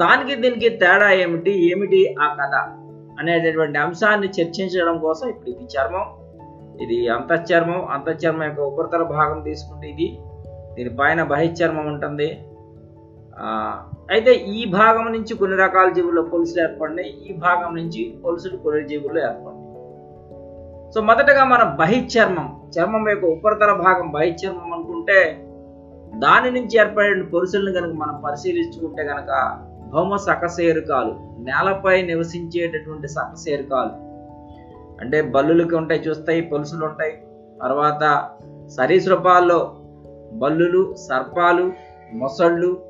దానికి దీనికి తేడా ఏమిటి? ఏమిటి ఆ కథ? అనేటటువంటి అంశాన్ని చర్చించడం కోసం ఇప్పుడు ఇది చర్మం. ఇది అంతఃచర్మం. అంతఃచర్మం యొక్క ఉపరితల భాగం తీసుకుంటే ఇది. దీని పైన బహిశ్చర్మం ఉంటుంది. అయితే ఈ భాగం నుంచి కొన్ని రకాల జీవుల్లో పొలుసులు ఏర్పడినాయి. ఈ భాగం నుంచి పొలుసులు కొన్ని జీవుల్లో ఏర్పడినాయి. సో మొదటగా మన బహిశ్చర్మం చర్మం యొక్క ఉపరితల భాగం బహిశ్చర్మం అనుకుంటే దాని నుంచి ఏర్పడే పొలుసులను కనుక మనం పరిశీలించుకుంటే కనుక భౌమ సకశేరుకాలు నేలపై నివసించేటటువంటి సకశేరుకాలు. అంటే బల్లులకి ఉంటాయి చూస్తాయి పొలుసులు ఉంటాయి. తర్వాత సరీసృపాల్లో బల్లులు సర్పాలు మొసళ్ళు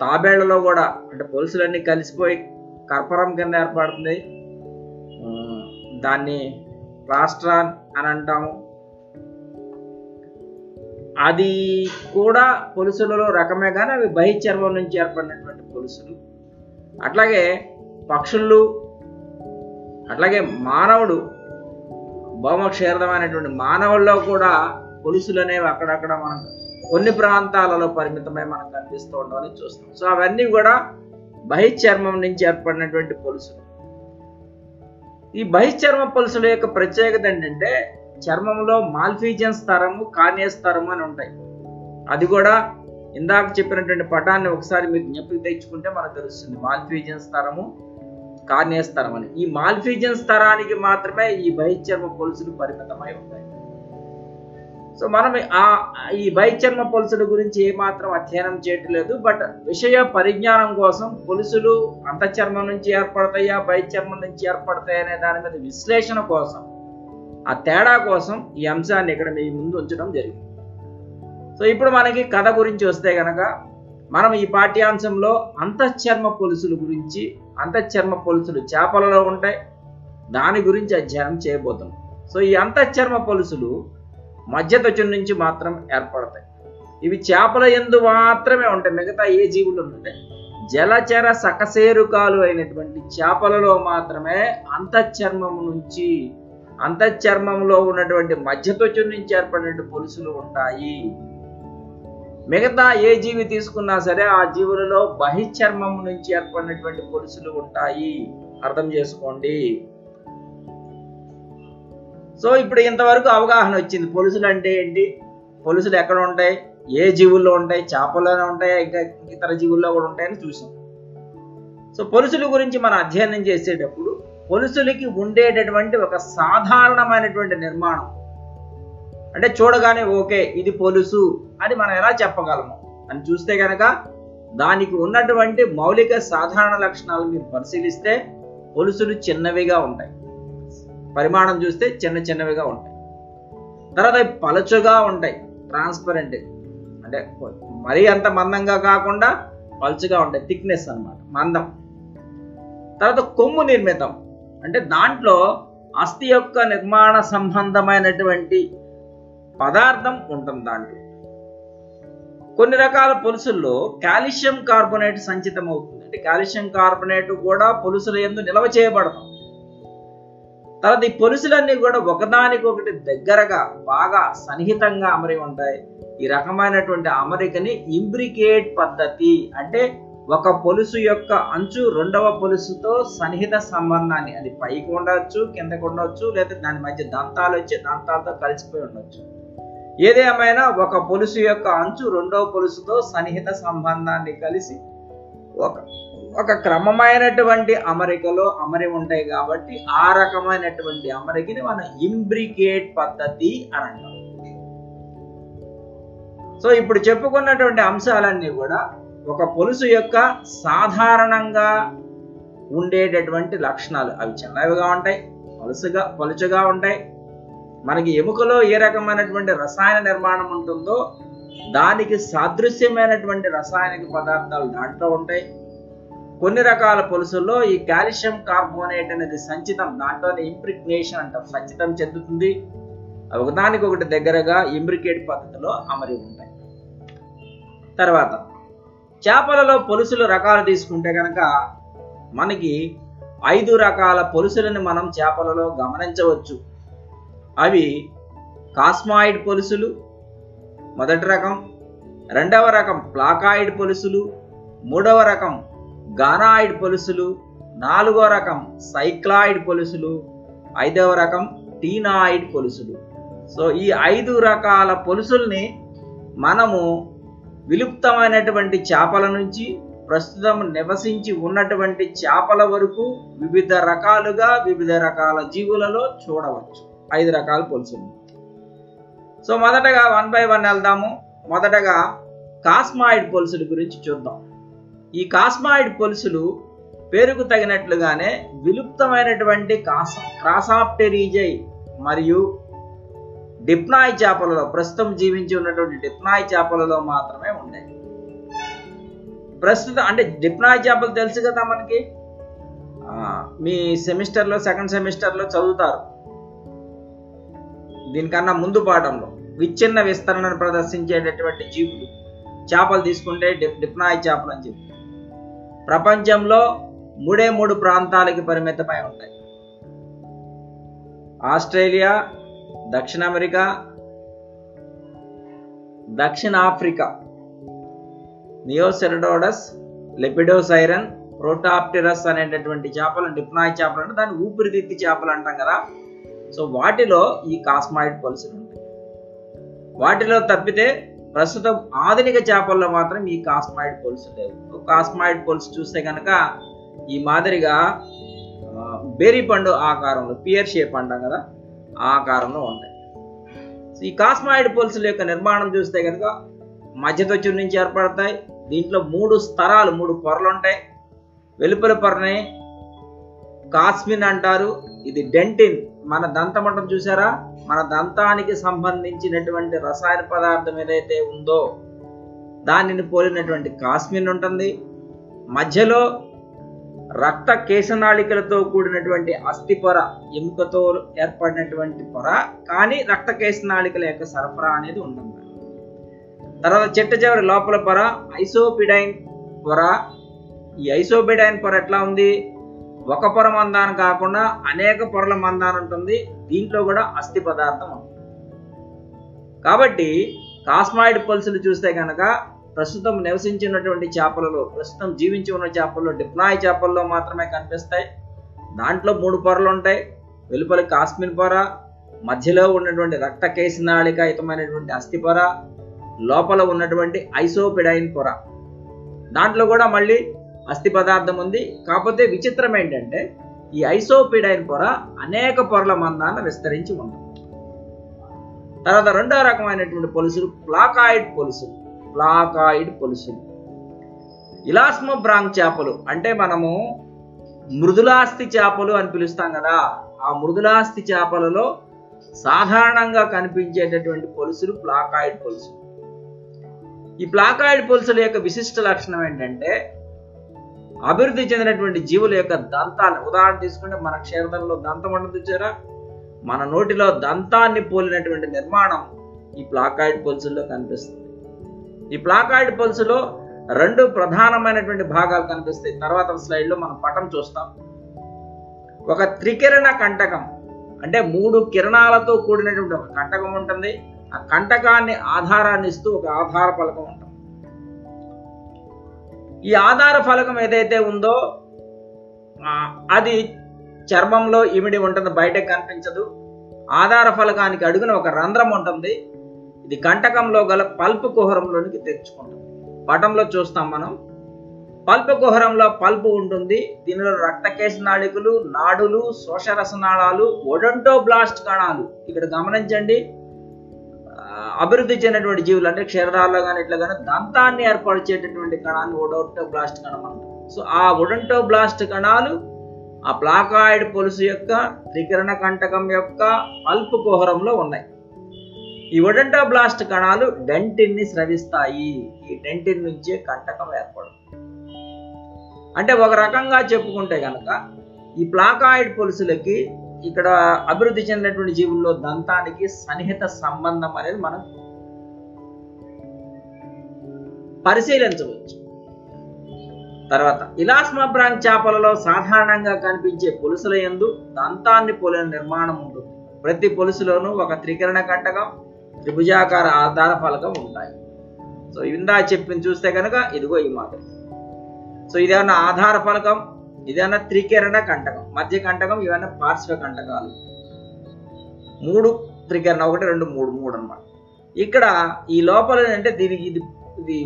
తాబేళ్ళలో కూడా అంటే పొలుసులన్నీ కలిసిపోయి కర్పరం కింద ఏర్పడుతుంది దాన్ని రాష్ట్రాన్ అని అంటాము. అది కూడా పొలుసులలో రకమే కానీ అవి బహిర్చర్మం నుంచి ఏర్పడినటువంటి పొలుసులు. అట్లాగే పక్షులు అట్లాగే మానవుడు భౌమక్షేరదమైనటువంటి మానవుల్లో కూడా పొలుసులు అనేవి అక్కడక్కడ మనం కొన్ని ప్రాంతాలలో పరిమితమై మనకు కనిపిస్తూ ఉండవని చూస్తాం. సో అవన్నీ కూడా బహిశ్చర్మం నుంచి ఏర్పడినటువంటి పొలుసులు. ఈ బహిశ్చర్మ పొలుసుల యొక్క ప్రత్యేకత ఏంటంటే చర్మంలో మాల్ఫీజియన్స్ తరము కార్నియస్ తరము అని ఉంటాయి. అది కూడా ఇందాక చెప్పినటువంటి పటాన్ని ఒకసారి మీరు జ్ఞప్తికి తెచ్చుకుంటే మనకు తెలుస్తుంది. మాల్ఫీజియన్స్ తరము కార్నియస్ తరం అని. ఈ మాల్ఫీజియన్స్ తరానికి మాత్రమే ఈ బహిర్చర్మ పొలుసులు పరిమితమై ఉంటాయి. సో మనం ఆ ఈ బహిర్చర్మ పొలుసుల గురించి ఏమాత్రం అధ్యయనం చేయట్లేదు. బట్ విషయ పరిజ్ఞానం కోసం పొలుసులు అంతఃచర్మం నుంచి ఏర్పడతాయా బహిర్చర్మం నుంచి ఏర్పడతాయా అనే దాని మీద విశ్లేషణ కోసం ఆ తేడా కోసం ఈ అంశాన్ని ఇక్కడ మీ ముందు ఉంచడం జరిగింది. సో ఇప్పుడు మనకి కథ గురించి వస్తే గనక మనం ఈ పాఠ్యాంశంలో అంతఃచర్మ పొలుసుల గురించి అంతఃచర్మ పొలుసులు చేపలలో ఉంటాయి దాని గురించి అధ్యయనం చేయబోతున్నాం. సో ఈ అంతఃచర్మ పొలుసులు మధ్యతచు నుంచి మాత్రం ఏర్పడతాయి. ఇవి చేపల ఎందు మాత్రమే ఉంటాయి మిగతా ఏ జీవులు ఉంటాయి జలచర సకశేరుకాలు అయినటువంటి చేపలలో మాత్రమే అంతఃచర్మము నుంచి అంతఃచర్మంలో ఉన్నటువంటి మధ్యత్వచం నుంచి ఏర్పడినటువంటి పొలుసులు ఉంటాయి. మిగతా ఏ జీవి తీసుకున్నా సరే ఆ జీవులలో బహిర్చర్మం నుంచి ఏర్పడినటువంటి పొలుసులు ఉంటాయి. అర్థం చేసుకోండి. సో ఇప్పుడు ఇంతవరకు అవగాహన వచ్చింది. పొలుసులు అంటే ఏంటి? పొలుసులు ఎక్కడ ఉంటాయి? ఏ జీవుల్లో ఉంటాయి? చేపల్లోనే ఉంటాయి? ఇంకా ఇతర జీవుల్లో కూడా ఉంటాయని చూసాం. సో పొలుసుల గురించి మనం అధ్యయనం చేసేటప్పుడు పొలుసులకి ఉండేటటువంటి ఒక సాధారణమైనటువంటి నిర్మాణం. అంటే చూడగానే ఓకే ఇది పొలుసు అని మనం ఎలా చెప్పగలము? అని చూస్తే కనుక దానికి ఉన్నటువంటి మౌలిక సాధారణ లక్షణాలు మీరు పరిశీలిస్తే పొలుసులు చిన్నవిగా ఉంటాయి. పరిమాణం చూస్తే చిన్న చిన్నవిగా ఉంటాయి. తర్వాత అవి ఉంటాయి ట్రాన్స్పరెంట్ అంటే మరీ అంత మందంగా కాకుండా పలుచగా ఉంటాయి థిక్నెస్ అన్నమాట మందం. తర్వాత కొమ్ము నిర్మితం. అంటే దాంట్లో అస్థి యొక్క నిర్మాణ సంబంధమైనటువంటి పదార్థం ఉంటుంది దాంట్లో. కొన్ని రకాల పొలుసుల్లో కాల్షియం కార్బోనేట్ సంచితం అవుతుంది అంటే కాల్షియం కార్బోనేట్ కూడా పులుసుల ఎందు నిల్వ చేయబడతాం తర్వాత ఈ పొలుసులన్నీ కూడా ఒకదానికొకటి దగ్గరగా బాగా సన్నిహితంగా అమరి ఉంటాయి. ఈ రకమైనటువంటి అమరికని ఇంబ్రికేట్ పద్ధతి అంటే ఒక పొలుసు యొక్క అంచు రెండవ పొలుసుతో సన్నిహిత సంబంధాన్ని అది పైకి ఉండవచ్చు కిందకు ఉండవచ్చు లేదా దాని మధ్య దంతాలు వచ్చి దంతాలతో కలిసిపోయి ఉండొచ్చు. ఏదేమైనా ఒక పొలుసు యొక్క అంచు రెండవ పొలుసుతో సన్నిహిత సంబంధాన్ని కలిసి ఒక ఒక క్రమమైనటువంటి అమరికలో అమరి ఉంటాయి కాబట్టి ఆ రకమైనటువంటి అమరికని మనం ఇంబ్రికేట్ పద్ధతి అని అంటాం. సో ఇప్పుడు చెప్పుకున్నటువంటి అంశాలన్నీ కూడా ఒక పొలుసు యొక్క సాధారణంగా ఉండేటటువంటి లక్షణాలు. అవి చిన్నవిగా ఉంటాయి పలుసుగా పలుచగా ఉంటాయి. మనకి ఎముకలో ఏ రకమైనటువంటి రసాయన నిర్మాణం ఉంటుందో దానికి సాదృశ్యమైనటువంటి రసాయనిక పదార్థాలు దాంట్లో ఉంటాయి. కొన్ని రకాల పొలుసుల్లో ఈ కాల్షియం కార్బోనేట్ అనేది సంచితం దాంట్లోనే ఇంప్రిగ్నేషన్ అంటాం సంచితం చెందుతుంది. అవి ఒకదానికొకటి దగ్గరగా ఇంబ్రికేట్ పద్ధతిలో అమరి ఉంటాయి. తర్వాత చేపలలో పొలుసులు రకాలు తీసుకుంటే కనుక మనకి ఐదు రకాల పొలుసులను మనం చేపలలో గమనించవచ్చు. అవి కాస్మాయిడ్ పొలుసులు మొదటి రకం. రెండవ రకం ప్లాకాయిడ్ పొలుసులు మూడవ రకం గానాయిడ్ పొలుసులు నాలుగో రకం సైక్లాయిడ్ పొలుసులు ఐదవ రకం టీనాయిడ్ పొలుసులు. సో ఈ ఐదు రకాల పొలుసుల్ని మనము విలుప్తమైనటువంటి చేపల నుంచి ప్రస్తుతం నివసించి ఉన్నటువంటి చేపల వరకు వివిధ రకాలుగా వివిధ రకాల జీవులలో చూడవచ్చు. ఐదు రకాల పొలుసులు సో మొదటగా వన్ బై వన్ వెళ్దాము. మొదటగా కాస్మాయిడ్ పొలుసుల గురించి చూద్దాం. ఈ కాస్మాయిడ్ పొలుసులు పేరుకు తగినట్లుగానే విలుప్తమైనటువంటి కాస క్రాసాప్టెరీజై మరియు డిప్నాయ్ చేపలలో ప్రస్తుతం జీవించి ఉన్నటువంటి డిప్నాయ్ చేపలలో మాత్రమే ఉన్నాయి. ప్రస్తుతం అంటే డిప్నాయ్ చేపలు తెలుసు కదా మనకి? మీ సెమిస్టర్లో సెకండ్ సెమిస్టర్లో చదువుతారు. దీనికన్నా ముందు పాఠంలో విచ్ఛిన్న విస్తరణను ప్రదర్శించేటటువంటి జీవులు చేపలు తీసుకుంటే డిప్ డిప్నాయ్ చేపలు అని చెప్పి. ప్రపంచంలో మూడే మూడు ప్రాంతాలకి పరిమితమై ఉంటాయి. ఆస్ట్రేలియా దక్షిణ అమెరికా దక్షిణ ఆఫ్రికా నియోసెరడోడస్ లెపిడోసైరన్ ప్రోటాప్టిరస్ అనేటటువంటి చేపలు డిప్నాయ్ చేపలు అంటే దాన్ని ఊపిరితిత్తి చేపలు అంటాం కదా. సో వాటిలో ఈ కాస్మాయిడ్ పలుసులు ఉంటాయి. వాటిలో తప్పితే ప్రస్తుతం ఆధునిక చేపల్లో మాత్రం ఈ కాస్మాయిడ్ పొలుసు లేవు. కాస్మాయిడ్ పొలుసు చూస్తే కనుక ఈ మాదిరిగా ఆ, పండు ఆకారంలో పియర్ షేప్ అంటాం కదా. ఆకారంలో ఉంటాయి. సో ఈ కాస్మాయిడ్ పొలుసుల యొక్క నిర్మాణం చూస్తే కనుక మధ్యతొచ్చు నుంచి ఏర్పడతాయి. దీంట్లో మూడు స్తరాలు మూడు పొరలు ఉంటాయి. వెలుపల పొరని కాస్మిన్ అంటారు. ఇది డెంటిన్. మన దంతమటం చూసారా? మన దంతానికి సంబంధించినటువంటి రసాయన పదార్థం ఏదైతే ఉందో దానిని పోలినటువంటి కాస్మిన్ ఉంటుంది. మధ్యలో రక్త కేశనాళికలతో కూడినటువంటి అస్థి పొర ఎముకతో ఏర్పడినటువంటి పొర కానీ రక్త కేశనాళికల యొక్క సరఫరా అనేది ఉంటుంది. తర్వాత చెట్టు చివరి లోపల పొర ఐసోపిడైన్ పొర. ఈ ఐసోపిడైన్ పొర ఎట్లా ఉంది? ఒక పొర మందానం కాకుండా అనేక పొరల మందానం ఉంటుంది. దీంట్లో కూడా అస్థి పదార్థం ఉంది కాబట్టి కాస్మాయిడ్ పల్సులు చూస్తే కనుక ప్రస్తుతం నివసించినటువంటి చేపలలో ప్రస్తుతం జీవించి ఉన్న చేపల్లో డిప్నాయ్ చేపల్లో మాత్రమే కనిపిస్తాయి. దాంట్లో మూడు పొరలు ఉంటాయి. వెలుపల కాస్మిన్ పొర మధ్యలో ఉన్నటువంటి రక్త కేశనాళికాయుతమైనటువంటి అస్థి పొర లోపల ఉన్నటువంటి ఐసోపిడైన్ పొర. దాంట్లో కూడా మళ్ళీ అస్థి పదార్థం ఉంది. కాకపోతే విచిత్రం ఏంటంటే ఈ ఐసోపిడైన్ పొర అనేక పొరల మందాన విస్తరించి ఉంటుంది తర్వాత రెండో రకమైనటువంటి పొలుసులు ప్లాకాయిడ్ పొలుసులు. ప్లాకాయిడ్ పొలుసులు. ఇలాస్మో బ్రాంగ్ చేపలు అంటే మనము మృదులాస్థి చేపలు అని పిలుస్తాం కదా ఆ మృదులాస్థి చేపలలో సాధారణంగా కనిపించేటటువంటి పొలుసులు ప్లాకాయిడ్ పొలుసులు. ఈ ప్లాకాయిడ్ పొలుసుల యొక్క విశిష్ట లక్షణం ఏంటంటే అభివృద్ధి చెందినటువంటి జీవుల యొక్క దంతాన్ని ఉదాహరణ తీసుకుంటే మన క్షేత్రంలో దంతం ఉండదు చూసారా? మన నోటిలో దంతాన్ని పోలినటువంటి నిర్మాణం ఈ ప్లాకాయిడ్ పొలుసుల్లో కనిపిస్తుంది. ఈ ప్లాకాయిడ్ పొలుసులో రెండు ప్రధానమైనటువంటి భాగాలు కనిపిస్తాయి. తర్వాత స్లైడ్లో మనం పటం చూస్తాం. ఒక త్రికిరణ కంటకం అంటే మూడు కిరణాలతో కూడినటువంటి ఒక కంటకం ఉంటుంది. ఆ కంటకాన్ని ఆధారాన్ని ఇస్తూ ఒక ఆధార ఫలకం ఉంటుంది. ఈ ఆధార ఫలకం ఏదైతే ఉందో అది చర్మంలో ఇమిడి ఉంటుంది బయటకు కనిపించదు. ఆధార ఫలకానికి అడుగున ఒక రంధ్రం ఉంటుంది. ఇది కంటకంలో గల పల్పు కుహరంలోనికి తెచ్చుకుంటుంది పటంలో చూస్తాం మనం. పల్పు కుహరంలో పల్పు ఉంటుంది. దీనిలో రక్తకేశ నాళికలు నాడులు శోషరసనాళాలు ఒడంటోబ్లాస్ట్ కణాలు. ఇక్కడ గమనించండి. అభివృద్ధి చెందినటువంటి జీవులు అంటే క్షీరదాల్లో కానీ ఇట్లా కానీ దంతాన్ని ఏర్పరిచేటటువంటి కణాన్ని ఒడోటోబ్లాస్ట్ కణం అంటారు సో ఆ ఒడంటోబ్లాస్ట్ కణాలు ఆ ప్లాకాయిడ్ పొలుసు యొక్క త్రికరణ కంటకం యొక్క పల్పు కుహరంలో ఉన్నాయి. ఈ ఒడంటోబ్లాస్ట్ కణాలు డెంటిన్ని స్రవిస్తాయి. ఈ డెంటిన్ నుంచే కంటకం ఏర్పడుతుంది. అంటే ఒక రకంగా చెప్పుకుంటే కనుక ఈ ప్లాకాయిడ్ పొలుసులకి ఇక్కడ అభివృద్ధి చెందినటువంటి జీవుల్లో దంతానికి సన్నిహిత సంబంధం అనేది మనం పరిశీలించవచ్చు. తర్వాత ఇలాస్మబ్రాంగ్ చేపలలో సాధారణంగా కనిపించే పొలుసుల యందు దంతాన్ని పోలిన నిర్మాణం ఉంటుంది. ప్రతి పొలుసులోనూ ఒక త్రికరణ కంటకం త్రిభుజాకార ఆధార ఫలకం ఉంటాయి. సో ఇందా చెప్పింది చూస్తే కనుక ఇదిగో ఈ మాదిరి సో ఇదేమన్నా ఆధార ఫలకం ఇదేమన్నా త్రికిరణ కంటకం. మధ్య కంటకం ఇవన్నీ పార్శ్వ కంటకాలు. మూడు త్రికరణ ఒకటి రెండు మూడు మూడు అన్నమాట. ఇక్కడ ఈ లోపల అంటే దీనికి ఇది ఇది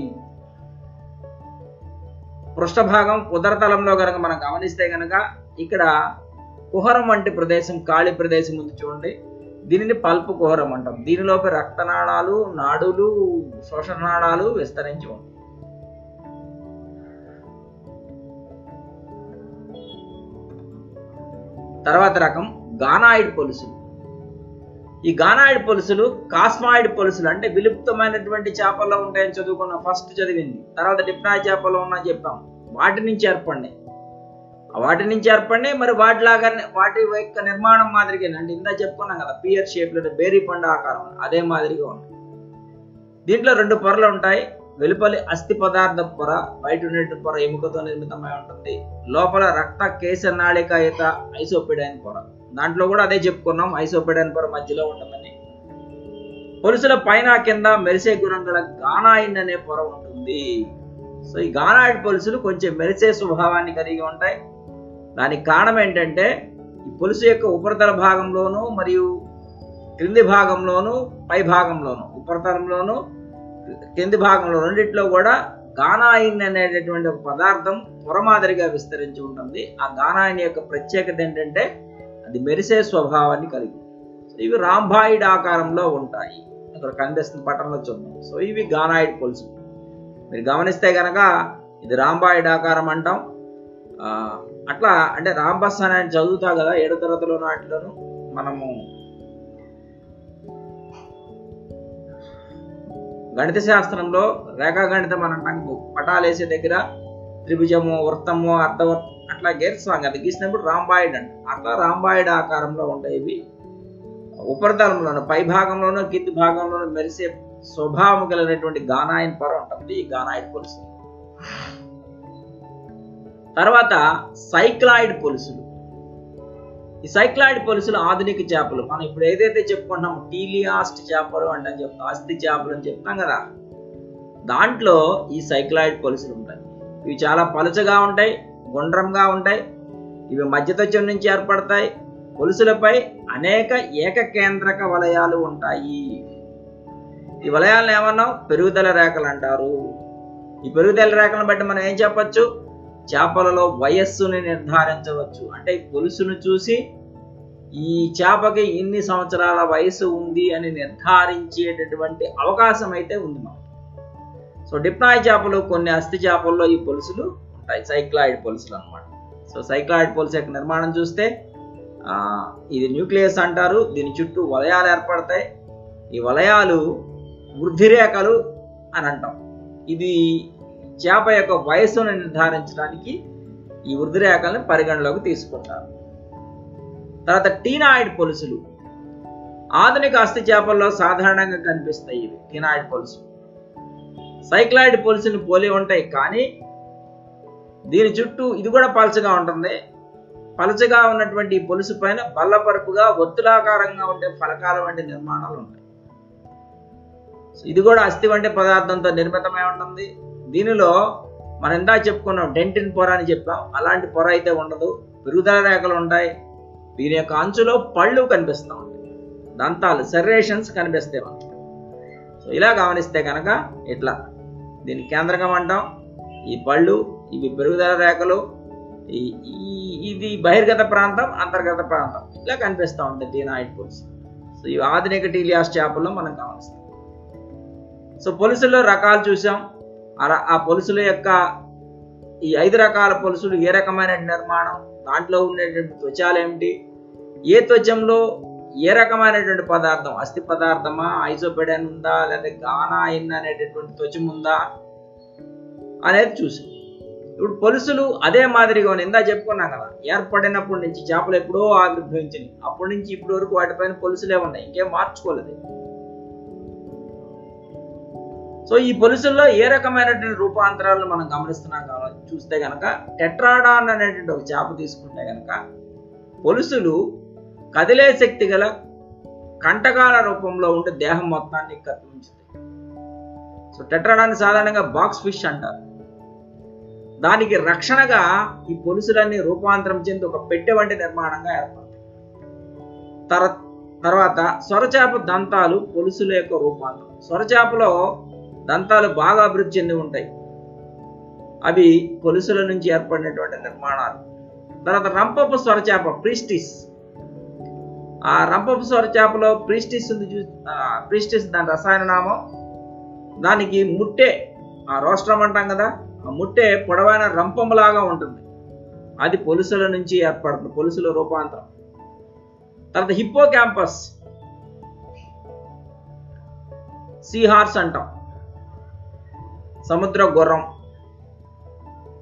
పృష్ఠభాగం ఉదరతలంలో కనుక మనం గమనిస్తే కనుక ఇక్కడ కుహరం వంటి ప్రదేశం ఖాళీ ప్రదేశం ఉంది చూడండి. దీనిని పల్పు కుహరం అంటాం. దీనిలోపే రక్తనాళాలు నాడులు శోషనాళాలు విస్తరించి ఉంటాయి. తర్వాత రకం గానాయిడ్ పొలుసులు. ఈ గానాయిడ్ పొలుసులు కాస్మాయిడ్ పొలుసులు అంటే విలుప్తమైనటువంటి చేపల్లో ఉంటాయని చదువుకున్నాం. ఫస్ట్ చదివింది. తర్వాత డిప్నాయ్ చేపల్లో ఉన్నా చెప్పాం. వాటి నుంచి ఏర్పడినాయి వాటి నుంచి ఏర్పడినాయి మరి వాటిలాగానే వాటి యొక్క నిర్మాణం మాదిరిగా అంటే ఇందా చెప్పుకున్నాం కదా పియర్ షేప్ లేదా బేరీ పండు ఆకారం అదే మాదిరిగా ఉంటుంది దీంట్లో రెండు పొరలు ఉంటాయి. వెలుపలి అస్థి పదార్థ పొర బయట ఉండే పొర ఎముకతో నిర్మితమై ఉంటుంది. లోపల రక్త కేశనాళికాయత ఐసోపిడైన్ పొర. దాంట్లో కూడా అదే చెప్పుకున్నాం ఐసోపిడైన్ పొర మధ్యలో ఉంటుందని పొలుసుల పైన కింద మెరిసే గుణం గల గానాయిన్ అనే పొర ఉంటుంది. సో ఈ గానాయిడ్ పొలుసులు కొంచెం మెరిసే స్వభావాన్ని కలిగి ఉంటాయి. దానికి కారణం ఏంటంటే ఈ పొలుసు యొక్క ఉపరితల భాగంలోను మరియు క్రింది భాగంలోను పై భాగంలోను ఉపరితలంలోను కింది భాగంలో రెండిట్లో కూడా గానాయిన్ అనేటటువంటి ఒక పదార్థం పొర మాదిరిగా విస్తరించి ఉంటుంది. ఆ గానాయిన్ యొక్క ప్రత్యేకత ఏంటంటే అది మెరిసే స్వభావాన్ని కలిగి సో ఇవి రాంబాయిడ్ ఆకారంలో ఉంటాయి. ఇక్కడ కనిపిస్తున్న పటంలో చూద్దాం సో ఇవి గానాయిడ్ పొలుసు. మీరు గమనిస్తే కనుక ఇది రాంబాయిడ్ ఆకారం అంటాం. అట్లా అంటే రాంబస్ అని ఆయన చదువుతా కదా ఏడు తరగతిలో నాటిలోను మనము గణిత శాస్త్రంలో రేఖాగణితం అని అంటాం పటాలు వేసే దగ్గర త్రిభుజము వృత్తము అర్ధవృత్తం అట్లా గీస్తాం అది గీసినప్పుడు రాంబాయిడ్ అంట. అట్లా రాంబాయిడ్ ఆకారంలో ఉంటాయి ఇవి ఉపరితలంలోను పై భాగంలోనూ కింది భాగంలోనూ మెరిసే స్వభావం కలిగినటువంటి గానాయిన్ పొర ఉంటుంది. ఈ గానాయిడ్ పొలుసు. తర్వాత సైక్లాయిడ్ పొలుసులు. ఈ సైక్లాయిడ్ పొలుసులు ఆధునిక చేపలు. మనం ఇప్పుడు ఏదైతే చెప్పుకుంటాం టీలియాస్ట్ చేపలు అంటే చెప్తాం అస్థి చేపలు అని చెప్తాం కదా. దాంట్లో ఈ సైక్లాయిడ్ పొలుసులు ఉంటాయి. ఇవి చాలా పలుచగా ఉంటాయి గుండ్రంగా ఉంటాయి. ఇవి మధ్యతత్వం నుంచి ఏర్పడతాయి. పొలుసులపై అనేక ఏకకేంద్రక వలయాలు ఉంటాయి. ఈ వలయాలను ఏమన్నాం? పెరుగుదల రేఖలు అంటారు. ఈ పెరుగుదల రేఖలను బట్టి మనం ఏం చెప్పచ్చు? చేపలలో వయస్సుని నిర్ధారించవచ్చు. అంటే గొలుసును పొలుసును చూసి ఈ చేపకి ఇన్ని సంవత్సరాల వయసు ఉంది అని నిర్ధారించేటటువంటి అవకాశం అయితే ఉంది మనకి సో డిప్నాయ్ చేపలు కొన్ని అస్థి చేపల్లో ఈ పొలుసులు ఉంటాయి. సైక్లాయిడ్ పొలుసులు అన్నమాట. సో సైక్లాయిడ్ పొలుసు యొక్క నిర్మాణం చూస్తే ఇది న్యూక్లియస్ అంటారు. దీని చుట్టూ వలయాలు ఏర్పడతాయి. ఈ వలయాలు వృద్ధిరేఖలు అని అంటాం. ఇది చేప యొక్క వయస్సును నిర్ధారించడానికి ఈ వృద్ధిరేఖలను పరిగణలోకి తీసుకుంటారు. తర్వాత టీనాయిడ్ పొలుసులు. ఆధునిక అస్థి చేపల్లో సాధారణంగా కనిపిస్తాయి ఇవి టీనాయిడ్ పొలుసు సైక్లాయిడ్ పొలుసుని పోలి ఉంటాయి కానీ దీని చుట్టూ ఇది కూడా పలచగా ఉంటుంది. పలచగా ఉన్నటువంటి పొలుసు పైన బల్లపరుపుగా ఒత్తులాకారంగా ఉండే ఫలకాల వంటి నిర్మాణాలు ఉంటాయి. ఇది కూడా అస్థి వంటి పదార్థంతో నిర్మితమై ఉంటుంది. దీనిలో మనం ఇందా చెప్పుకున్నాం డెంటిన్ పొర అని చెప్పాం. అలాంటి పొర అయితే ఉండదు. పెరుగుదల రేఖలు ఉంటాయి. దీని యొక్క అంచులో పళ్ళు కనిపిస్తూ ఉంటాయి. దంతాలు సెర్రేషన్స్ కనిపిస్తాయి మనకి. సో ఇలా గమనిస్తే కనుక ఇట్లా దీని కేంద్రకం అంటాం. ఈ పళ్ళు ఇవి పెరుగుదల రేఖలు ఈ- ఇది బహిర్గత ప్రాంతం అంతర్గత ప్రాంతం. ఇట్లా కనిపిస్తూ ఉంటుంది టీనాయిడ్ పులుసు సో ఈ ఆధునిక టీలియాస్ చేపల్లో మనం గమనిస్తాం. సో పులుసుల్లో రకాలు చూసాం. అలా ఆ పొలుసుల యొక్క ఈ ఐదు రకాల పొలుసులు ఏ రకమైన నిర్మాణం దాంట్లో ఉండేటువంటి త్వచాలు ఏమిటి ఏ త్వచంలో ఏ రకమైనటువంటి పదార్థం అస్థి పదార్థమా ఐసోపెడన్ ఉందా లేదా గానాయిన్ అనేటటువంటి త్వచం ఉందా అనేది చూసాం. ఇప్పుడు పొలుసులు అదే మాదిరిగా ఉన్నాయి. ఇందా చెప్పుకున్నాం కదా ఏర్పడినప్పటి నుంచి చేపలు ఎప్పుడో ఆవిర్భవించినాయి. అప్పటి నుంచి ఇప్పటి వరకు వాటిపైన పొలుసులే ఉన్నాయి. ఇంకేం మార్చుకోలేదు. సో ఈ పొలుసుల్లో ఏ రకమైనటువంటి రూపాంతరాలను మనం గమనిస్తున్నాం కావాలి చూస్తే కనుక టెట్రాడాన్ అనేటువంటి ఒక చేప తీసుకుంటే కనుక పొలుసులు కదిలే శక్తి గల కంటకాల రూపంలో ఉండే దేహం మొత్తాన్ని కత్తిరించుతాయి సో టెట్రాడాన్ సాధారణంగా బాక్స్ ఫిష్ అంటారు. దానికి రక్షణగా ఈ పొలుసులన్నీ రూపాంతరం చెంది ఒక పెట్టె వంటి నిర్మాణంగా ఏర్పడతాయి. తర తర్వాత సొరచేప దంతాలు పొలుసుల యొక్క రూపాంతరం. సొరచేపలో దంతాలు బాగా అభివృద్ధి చెంది ఉంటాయి. అవి పొలుసుల నుంచి ఏర్పడినటువంటి నిర్మాణాలు. తర్వాత రంపపు స్వరచేప ప్రీస్టిస్. ఆ రంపపు స్వరచేపలో ప్రీస్టిస్ ఉంది చూ ప్రీస్టిస్ దాని రసాయన నామం. దానికి ముట్టే ఆ రోస్ట్రం అంటాం కదా ఆ ముట్టే పొడవైన రంపంలాగా ఉంటుంది. అది పొలుసుల నుంచి ఏర్పడుతుంది పొలుసుల రూపాంతరం. తర్వాత హిప్పో క్యాంపస్ సీ హార్స్ అంటాం. సముద్ర గుర్రం.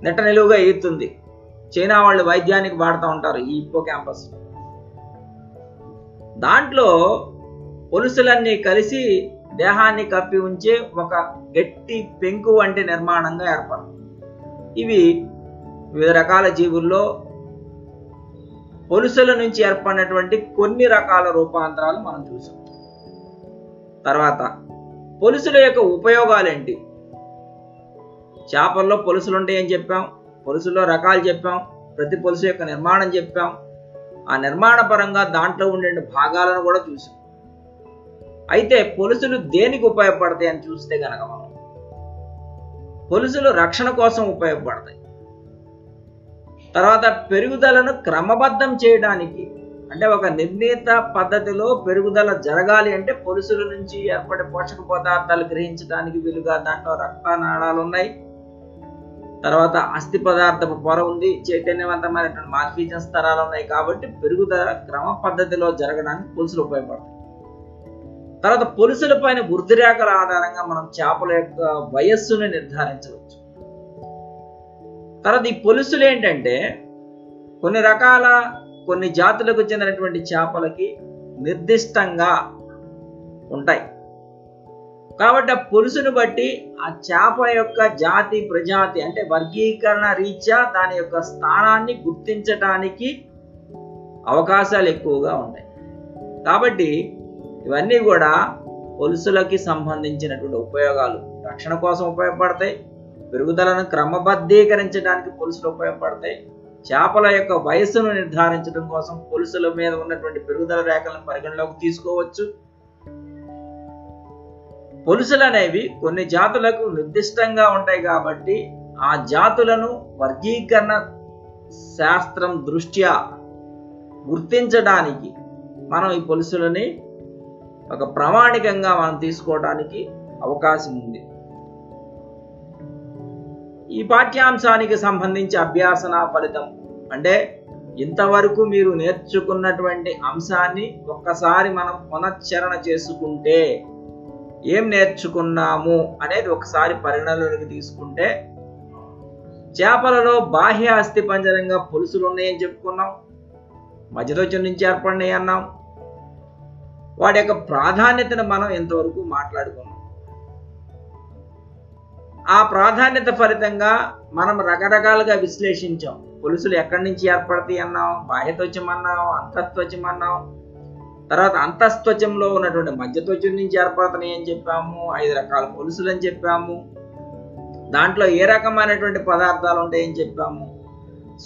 నెట్ట నిలువుగా ఈతుంది చైనా వాళ్ళు వైద్యానికి వాడుతూ ఉంటారు ఈ ఇప్పో క్యాంపస్ దాంట్లో పొలుసులన్నీ కలిసి దేహాన్ని కప్పి ఉంచే ఒక గట్టి పెంకు వంటి నిర్మాణంగా ఏర్పడుతుంది. ఇవి వివిధ రకాల జీవుల్లో పొలుసుల నుంచి ఏర్పడినటువంటి కొన్ని రకాల రూపాంతరాలు మనం చూసాం. తర్వాత పొలుసుల యొక్క ఉపయోగాలు ఏంటి చేపల్లో పొలుసులు ఉంటాయని చెప్పాం. పొలుసుల్లో రకాలు చెప్పాం. ప్రతి పొలుసు యొక్క నిర్మాణం చెప్పాం. ఆ నిర్మాణ పరంగా దాంట్లో ఉండే భాగాలను కూడా చూసాం. అయితే పొలుసులు దేనికి ఉపయోగపడతాయి అని చూస్తే గనక మనం పొలుసులు రక్షణ కోసం ఉపయోగపడతాయి. తర్వాత పెరుగుదలను క్రమబద్ధం చేయడానికి అంటే ఒక నిర్ణీత పద్ధతిలో పెరుగుదల జరగాలి అంటే పొలుసుల నుంచి ఏర్పడే పోషక పదార్థాలు గ్రహించడానికి వీలుగా దాంట్లో రక్తనాళాలు ఉన్నాయి తర్వాత అస్థి పదార్థపు పొర ఉంది చైతన్యవంతమైనటువంటి మార్ఫీజన్ తరాలు ఉన్నాయి కాబట్టి పెరుగుదల క్రమ పద్ధతిలో జరగడానికి పులుసులు ఉపయోగపడతాయి. తర్వాత పొలుసుల పైన వృద్ధిరేఖల ఆధారంగా మనం చేపల యొక్క వయస్సును నిర్ధారించవచ్చు. తర్వాత ఈ పొలుసులు ఏంటంటే కొన్ని రకాల కొన్ని జాతులకు చెందినటువంటి చేపలకి నిర్దిష్టంగా ఉంటాయి. కాబట్టి ఆ పొలుసును బట్టి ఆ చేప యొక్క జాతి ప్రజాతి అంటే వర్గీకరణ రీత్యా దాని యొక్క స్థానాన్ని గుర్తించటానికి అవకాశాలు ఎక్కువగా ఉంటాయి. కాబట్టి ఇవన్నీ కూడా పొలుసులకి సంబంధించినటువంటి ఉపయోగాలు. రక్షణ కోసం ఉపయోగపడతాయి. పెరుగుదలను క్రమబద్ధీకరించడానికి పొలుసులు ఉపయోగపడతాయి. చేపల యొక్క వయస్సును నిర్ధారించడం కోసం పొలుసుల మీద ఉన్నటువంటి పెరుగుదల రేఖలను పరిగణలోకి తీసుకోవచ్చు. పొలుసులు అనేవి కొన్ని జాతులకు నిర్దిష్టంగా ఉంటాయి కాబట్టి ఆ జాతులను వర్గీకరణ శాస్త్రం దృష్ట్యా గుర్తించడానికి మనం ఈ పొలుసులని ఒక ప్రామాణికంగా మనం తీసుకోవడానికి అవకాశం ఉంది. ఈ పాఠ్యాంశానికి సంబంధించి అభ్యాసన ఫలితం అంటే ఇంతవరకు మీరు నేర్చుకున్నటువంటి అంశాన్ని ఒక్కసారి మనం పునశ్చరణ చేసుకుంటే ఏం నేర్చుకున్నాము అనేది ఒకసారి పరిగణలోకి తీసుకుంటే చేపలలో బాహ్య అస్థి పంజరంగా పులుసులు ఉన్నాయని చెప్పుకున్నాం మధ్యదోచం నుంచి ఏర్పడినాయి అన్నాం. వాటి యొక్క ప్రాధాన్యతను మనం ఇంతవరకు మాట్లాడుకున్నాం. ఆ ప్రాధాన్యత ఫలితంగా మనం రకరకాలుగా విశ్లేషించాం. పులుసులు ఎక్కడి నుంచి ఏర్పడతాయి అన్నాం బాహ్యత్వచం అన్నాం అంతఃత్వచం అన్నాం. తర్వాత అంతస్త్వచంలో ఉన్నటువంటి మధ్యత్వచం నుంచి ఏర్పడుతున్నాయి అని చెప్పాము ఐదు రకాల పొలుసులు అని చెప్పాము. దాంట్లో ఏ రకమైనటువంటి పదార్థాలు ఉంటాయని చెప్పాము.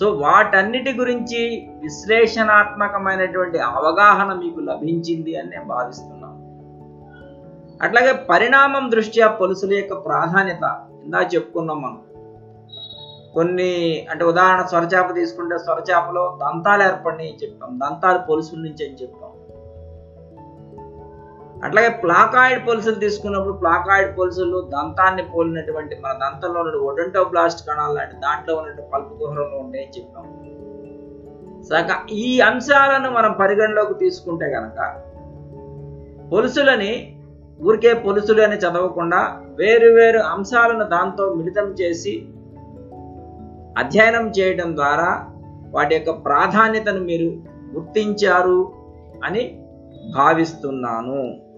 సో వాటన్నిటి గురించి విశ్లేషణాత్మకమైనటువంటి అవగాహన మీకు లభించింది అని నేను భావిస్తున్నాను. అట్లాగే పరిణామం దృష్ట్యా పొలుసుల యొక్క ప్రాధాన్యత ఇందా చెప్పుకున్నాం మనం. కొన్ని అంటే ఉదాహరణ స్వరచాప తీసుకుంటే స్వరచాపలో దంతాలు ఏర్పడినాయి అని చెప్పాం దంతాలు పొలుసుల నుంచి అని చెప్పాం. అట్లాగే ప్లాకాయిడ్ పొలుసులు తీసుకున్నప్పుడు ప్లాకాయిడ్ పొలుసులు దంతాన్ని పోలినటువంటి మన దంతంలో ఉన్న ఒడంటో బ్లాస్ట్ కణాలు లాంటి దాంట్లో ఉన్నటువంటి పల్పు కుహరంలో ఉంటాయని చెప్పాం. సక ఈ అంశాలను మనం పరిగణలోకి తీసుకుంటే కనుక పొలుసులని ఊరికే పొలుసులు అని చదవకుండా వేరు వేరు అంశాలను దాంతో మిళితం చేసి అధ్యయనం చేయడం ద్వారా వాటి యొక్క ప్రాధాన్యతను మీరు గుర్తించారు అని భావిస్తున్నాను.